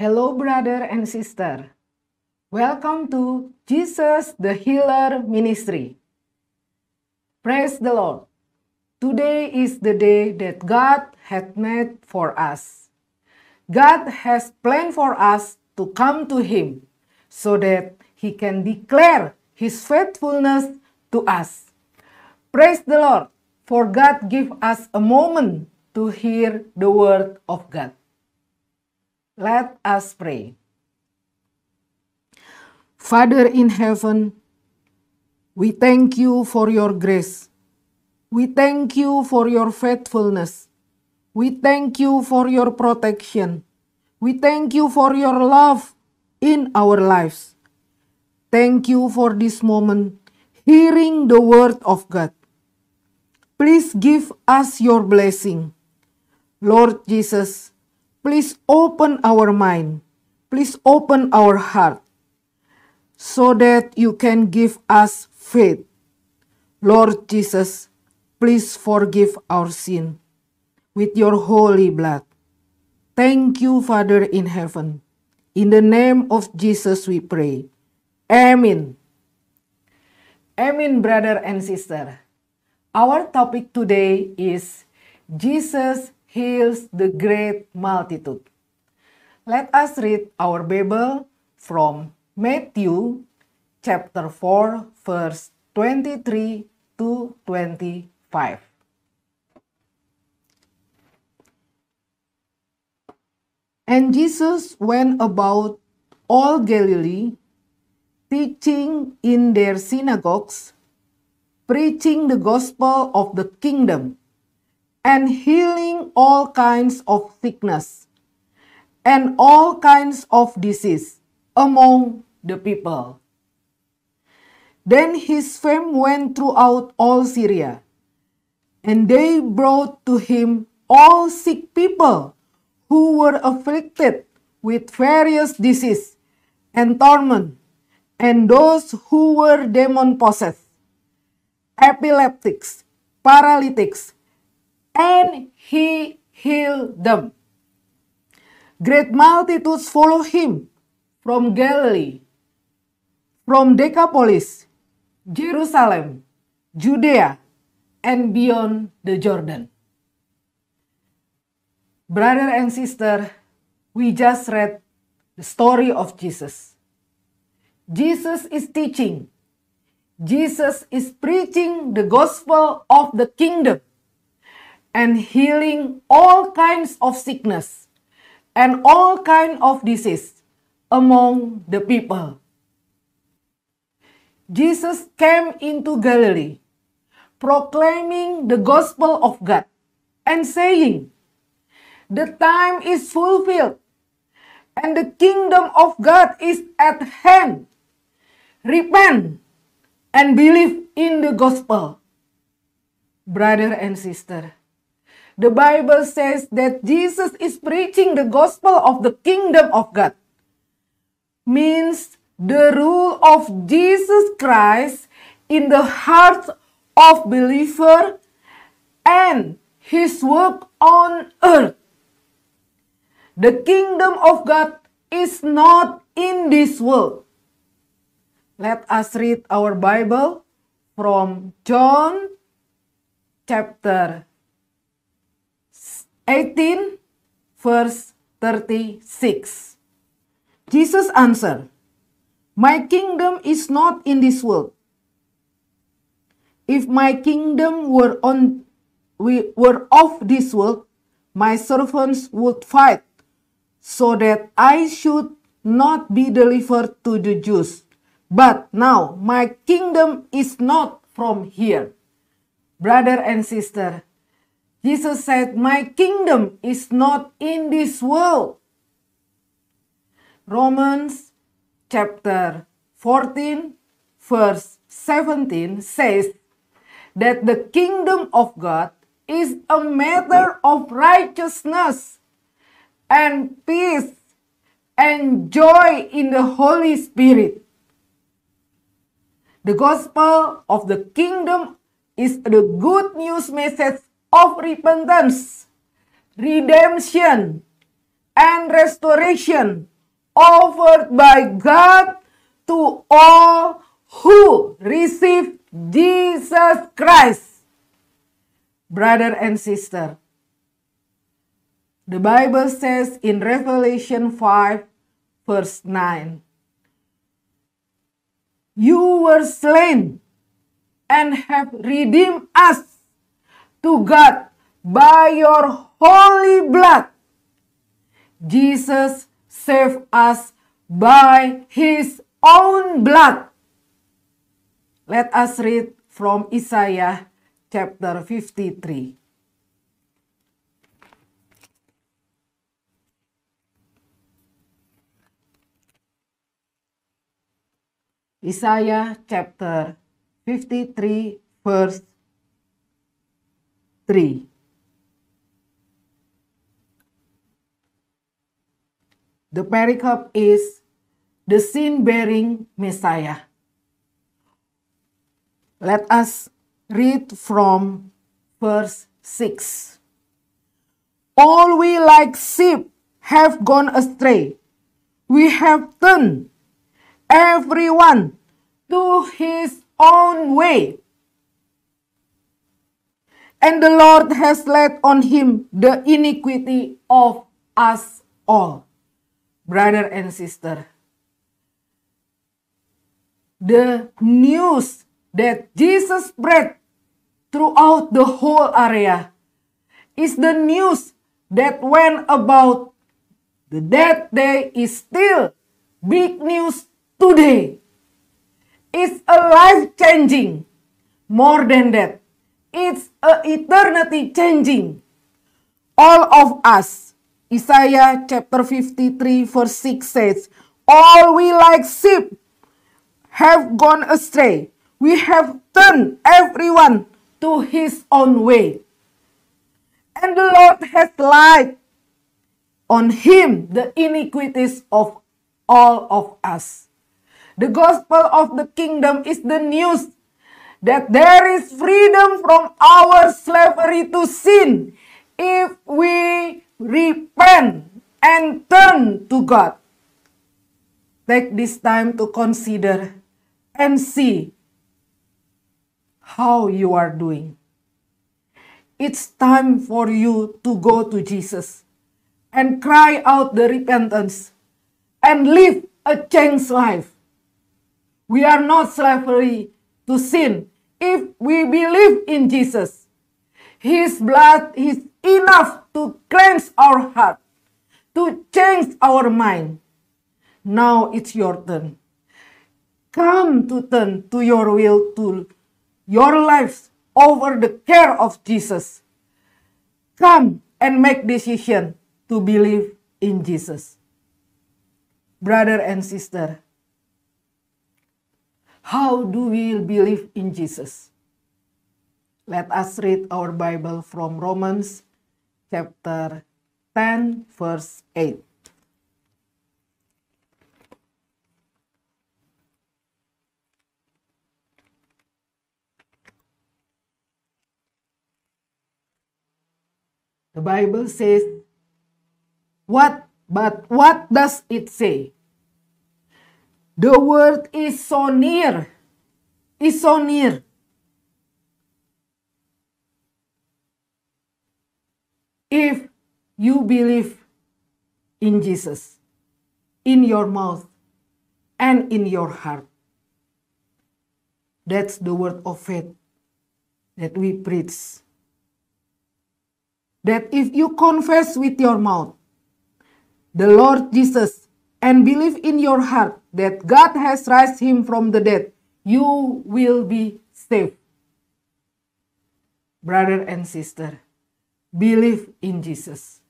Hello, brother and sister. Welcome to Jesus the Healer Ministry. Praise the Lord. Today is the day that God had made for us. God has planned for us to come to Him so that He can declare His faithfulness to us. Praise the Lord, for God give us a moment to hear the word of God. Let us pray. Father in heaven, we thank you for your grace. We thank you for your faithfulness. We thank you for your protection. We thank you for your love in our lives. Thank you for this moment, hearing the word of God. Please give us your blessing. Lord Jesus, please open our mind. Please open our heart so that you can give us faith. Lord Jesus, please forgive our sin with your holy blood. Thank you, Father in heaven. In the name of Jesus we pray. Amen. Amen, brother and sister. Our topic today is Jesus heals the great multitude. Let us read our Bible from Matthew chapter 4 verse 23 to 25. And Jesus went about all Galilee, teaching in their synagogues, preaching the gospel of the kingdom, and healing all kinds of sickness and all kinds of disease among the people. Then his fame went throughout all Syria, and they brought to him all sick people who were afflicted with various disease and torment, and those who were demon possessed, epileptics, paralytics, and he healed them. Great multitudes follow him from Galilee, from Decapolis, Jerusalem, Judea, and beyond the Jordan. Brother and sister, we just read the story of Jesus. Jesus is teaching. Jesus is preaching the gospel of the kingdom and healing all kinds of sickness and all kind of disease among the people. Jesus came into Galilee proclaiming the gospel of God and saying, the time is fulfilled, and the kingdom of God is at hand. Repent and believe in the gospel. Brother and sister, the Bible says that Jesus is preaching the gospel of the kingdom of God. Means the rule of Jesus Christ in the heart of believer and his work on earth. The kingdom of God is not in this world. Let us read our Bible from John chapter 18 verse 36. Jesus answered, My kingdom is not in this world. If my kingdom were on were of this world, my servants would fight so that I should not be delivered to the Jews. But now my kingdom is not from here. Brother and sister, Jesus said, My kingdom is not in this world. Romans chapter 14, verse 17 says that the kingdom of God is a matter of righteousness and peace and joy in the Holy Spirit. The gospel of the kingdom is the good news message of repentance, redemption, and restoration offered by God to all who receive Jesus Christ. Brother and sister, the Bible says in Revelation 5, verse 9, You were slain and have redeemed us to God by your holy blood. Jesus saved us by his own blood. Let us read from Isaiah chapter 53. Isaiah chapter 53 verse 3. The pericope is the sin bearing Messiah. Let us read from verse 6. All we like sheep have gone astray. We have turned everyone to his own way. And the Lord has laid on him the iniquity of us all brother and sister. The news that Jesus spread throughout the whole area is the news that went about the death day is still big news today. It's a life changing. More than that, it's a eternity changing. All of us Isaiah chapter 53 verse 6 says, All we like sheep have gone astray. We have turned everyone to his own way. And the Lord has laid on him the iniquities of all of us. The gospel of the kingdom is the news that there is freedom from our slavery to sin if we repent and turn to God. Take this time to consider and see how you are doing. It's time for you to go to Jesus and cry out the repentance and live a changed life. We are not slavery to sin if we believe in Jesus. His blood is enough to cleanse our heart, to change our mind. Now it's your turn. Come to turn to your will to your lives over the care of Jesus. Come and make decision to believe in Jesus. Brother and sister, how do we believe in Jesus? Let us read our Bible from Romans chapter 10 verse 8. The Bible says, what, but what does it say? The word is so near, is so near if you believe in Jesus in your mouth and in your heart. That's the word of faith that we preach. That if you confess with your mouth the Lord Jesus and believe in your heart that God has raised him from the dead, you will be saved. Brother and sister, believe in Jesus.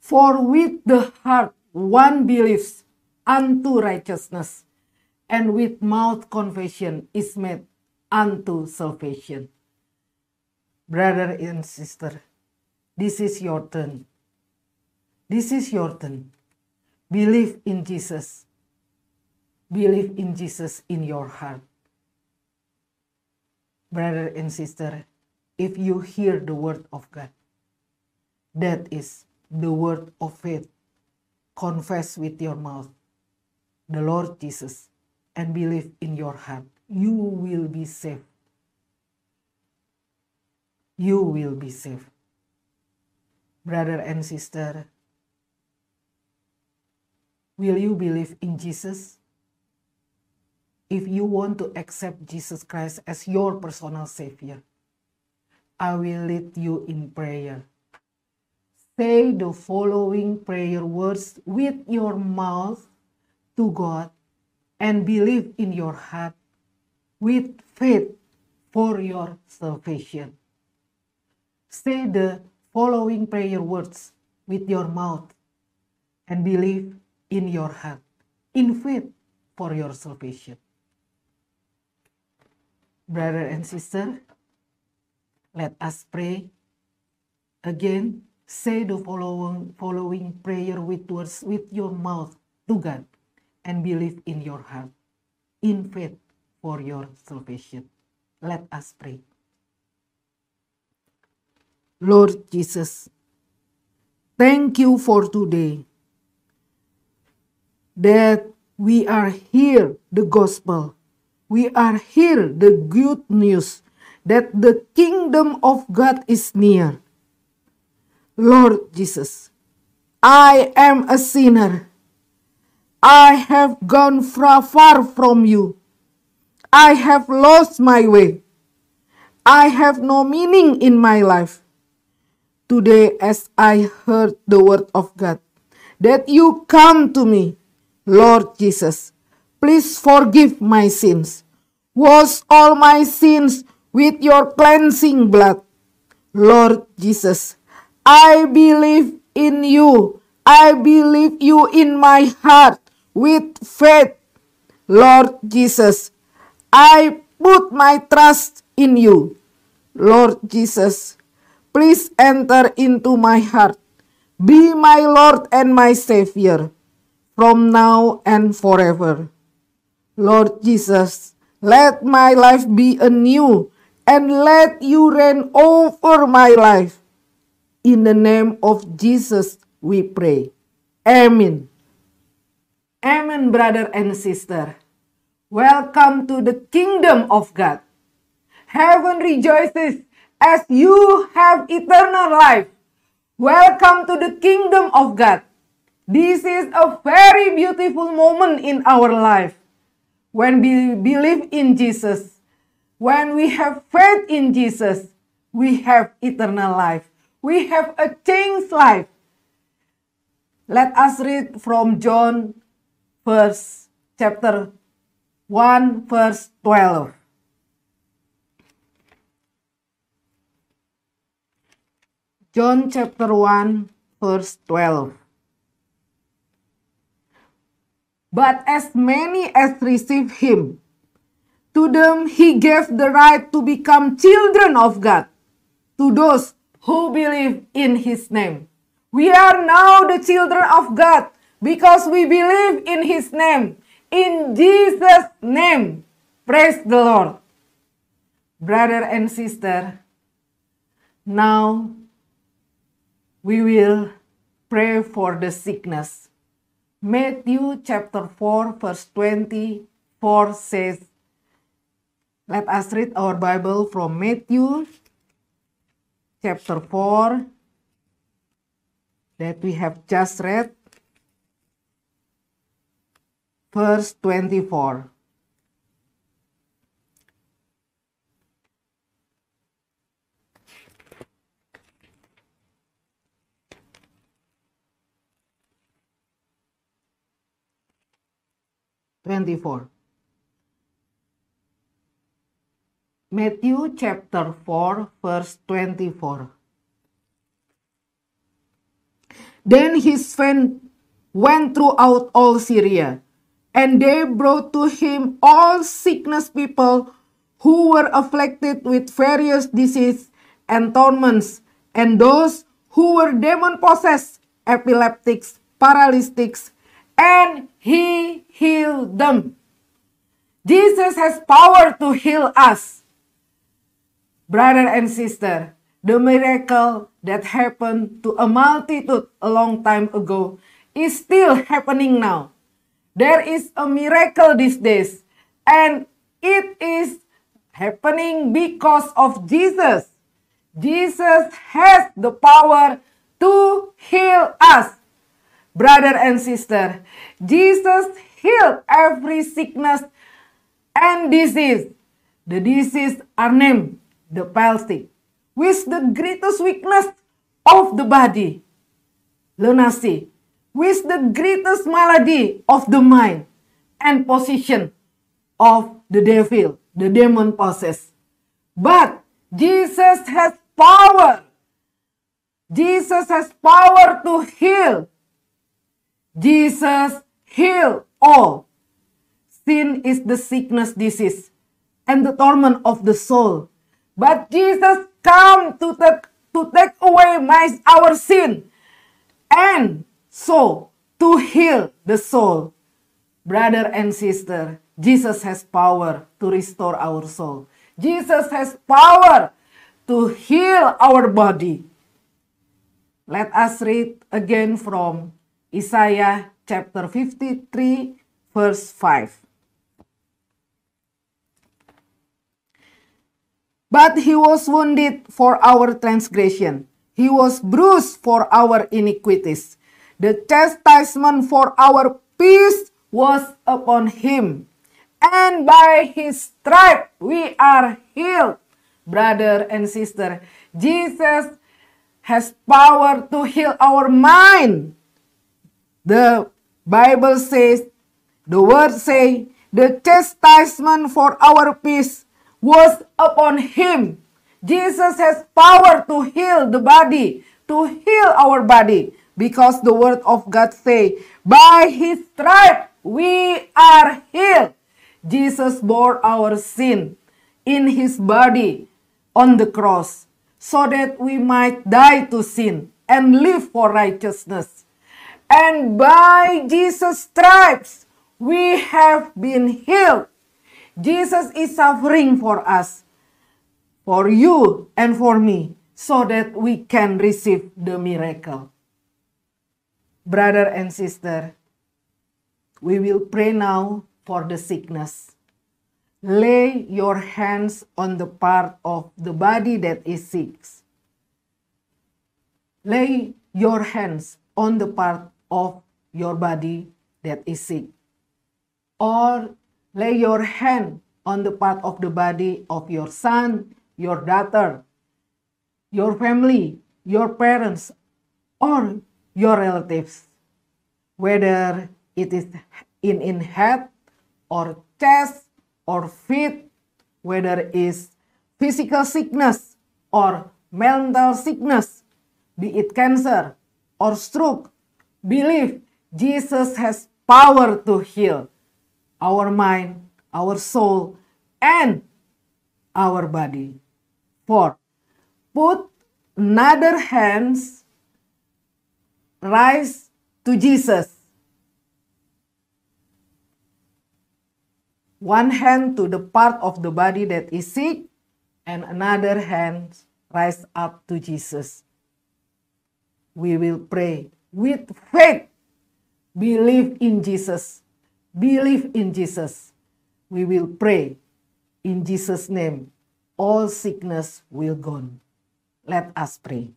For with the heart one believes unto righteousness, and with mouth confession is made unto salvation. Brother and sister, this is your turn. This is your turn. Believe in Jesus. Believe in Jesus in your heart. Brother and sister, if you hear the word of God. That is the word of faith, confess with your mouth the Lord Jesus and believe in your heart, you will be saved. You will be saved. Brother and sister, will you believe in Jesus? If you want to accept Jesus Christ as your personal Savior, I will lead you in prayer. Say the following prayer words with your mouth to God and believe in your heart with faith for your salvation. Say the following prayer words with your mouth and believe in your heart in faith for your salvation. Brother and sister, let us pray. Again, say the following, following prayer with words with your mouth to God and believe in your heart in faith for your salvation. Let us pray. Lord Jesus, thank you for today that we are here the gospel. We are here the good news that the kingdom of God is near. Lord Jesus, I am a sinner I have gone far, far from you. I have lost my way. I have no meaning in my life. Today, as I heard the word of God, that you come to me, Lord Jesus, please forgive my sins. Wash all my sins with your cleansing blood. Lord Jesus, I believe in you. I believe you in my heart with faith. Lord Jesus, I put my trust in you. Lord Jesus, please enter into my heart. Be my Lord and my Savior from now and forever. Lord Jesus, let my life be anew and let you reign over my life. In the name of Jesus, we pray. Amen. Amen, brother and sister. Welcome to the kingdom of God. Heaven rejoices as you have eternal life. Welcome to the kingdom of God. This is a very beautiful moment in our life. When we believe in Jesus, when we have faith in Jesus, we have eternal life. We have a changed life. Let us read from John verse chapter 1 verse 12. John chapter 1 verse 12. But as many as received him, to them he gave the right to become children of God, to those who believe in his name. We are now the children of God because we believe in his name. In Jesus' name. Praise the Lord. Brother and sister, now we will pray for the sickness. Matthew chapter 4 verse 24 says, let us read our Bible from Matthew chapter 4 that we have just read verse 24. Twenty-four. Matthew chapter 4 verse 24. Then his fame went throughout all Syria and they brought to him all sickness people who were afflicted with various diseases and torments, and those who were demon possessed, epileptics, paralytics, and he healed them. Jesus has power to heal us. Brother and sister, the miracle that happened to a multitude a long time ago is still happening now. There is a miracle these days, and it is happening because of Jesus. Jesus has the power to heal us. Brother and sister, Jesus healed every sickness and disease. The disease are named the palsy, with the greatest weakness of the body, lunacy, with the greatest malady of the mind and position of the devil, the demon possessed. But Jesus has power. Jesus has power to heal. Jesus heal all. Sin is the sickness disease and the torment of the soul. But Jesus come to take, to take away my, our sin and so to heal the soul. Brother and sister, Jesus has power to restore our soul. Jesus has power to heal our body. Let us read again from Isaiah chapter 53, verse 5. But he was wounded for our transgression, he was bruised for our iniquities. The chastisement for our peace was upon him, and by his stripe we are healed. Brother and sister, Jesus has power to heal our mind. The Bible says, the word say, the chastisement for our peace was upon him. Jesus has power to heal the body, to heal our body, because the word of God say, by his stripe we are healed. Jesus bore our sin in his body on the cross so that we might die to sin and live for righteousness. And by Jesus' stripes we have been healed. Jesus is suffering for us, for you and for me, so that we can receive the miracle. Brother and sister, we will pray now for the sickness. Lay your hands on the part of the body that is sick. Lay your hands on the part of your body that is sick. Or Lay your hand on the part of the body of your son, your daughter, your family, your parents, or your relatives. Whether it is in, in head or chest or feet, whether it is physical sickness or mental sickness, be it cancer or stroke, believe Jesus has power to heal our mind, our soul, and our body. Four, put another hands, rise to Jesus. One hand to the part of the body that is sick, and another hand rise up to Jesus. We will pray with faith. Believe in Jesus believe in Jesus. We will pray in Jesus' name. All sickness will gone. Let us pray.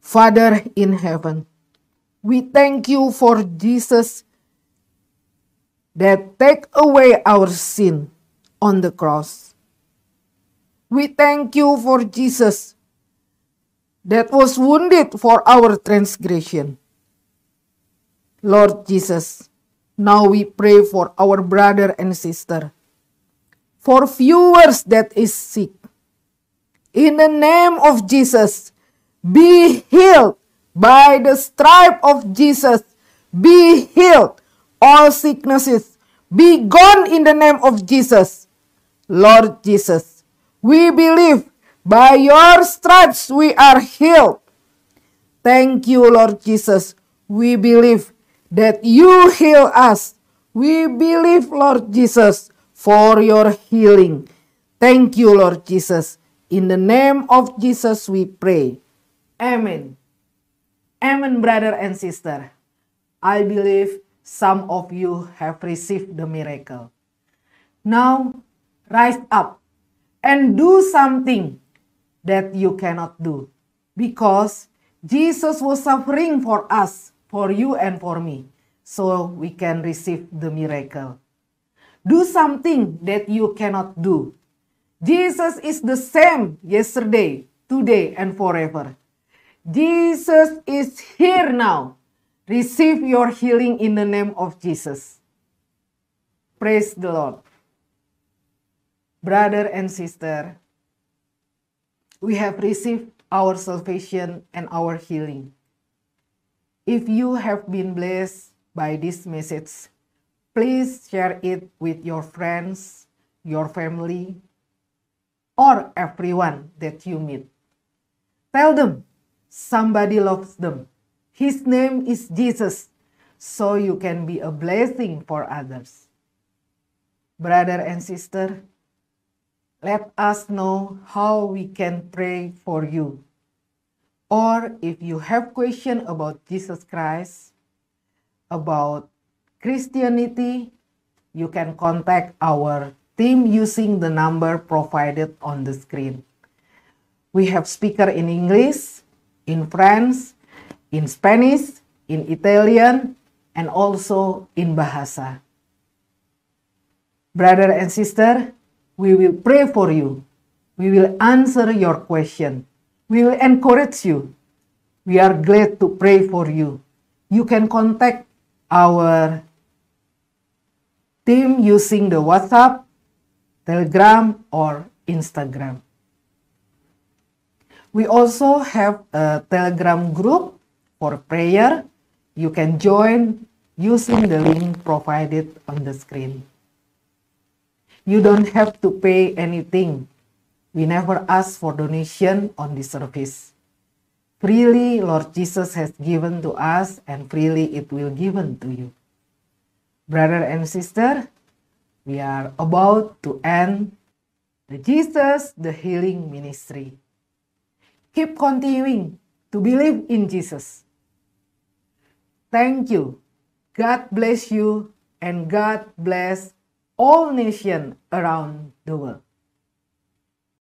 Father in heaven, we thank you for Jesus that take away our sin on the cross. We thank you for Jesus that was wounded for our transgression. Lord Jesus, now we pray for our brother and sister. For viewers that is sick. In the name of Jesus, be healed by the stripe of Jesus. Be healed. All sicknesses be gone in the name of Jesus. Lord Jesus, we believe by your stripes we are healed. Thank you, Lord Jesus. We believe that you heal us. We believe, Lord Jesus, for your healing. Thank you, Lord Jesus. In the name of Jesus we pray. Amen. Amen, brother and sister. I believe some of you have received the miracle. Now, rise up and do something that you cannot do because Jesus was suffering for us, for you and for me, so we can receive the miracle. Do something that you cannot do. Jesus is the same yesterday, today, and forever. Jesus is here now. Receive your healing in the name of Jesus. Praise the Lord. Brother and sister, we have received our salvation and our healing. If you have been blessed by this message, please share it with your friends, your family, or everyone that you meet. Tell them somebody loves them. His name is Jesus, so you can be a blessing for others. Brother and sister, let us know how we can pray for you. Or if you have question about Jesus Christ, about Christianity, you can contact our team using the number provided on the screen. We have speaker in English, in French, in Spanish, in Italian, and also in Bahasa. Brother and sister, we will pray for you. We will answer your question. We will encourage you. We are glad to pray for you. You can contact our team using the WhatsApp, Telegram, or Instagram. We also have a Telegram group for prayer. You can join using the link provided on the screen. You don't have to pay anything. We never ask for donation on this service. Freely Lord Jesus has given to us and freely it will given to you. Brother and sister, we are about to end the Jesus the Healing Ministry. Keep continuing to believe in Jesus. Thank you. God bless you and God bless all nations around the world.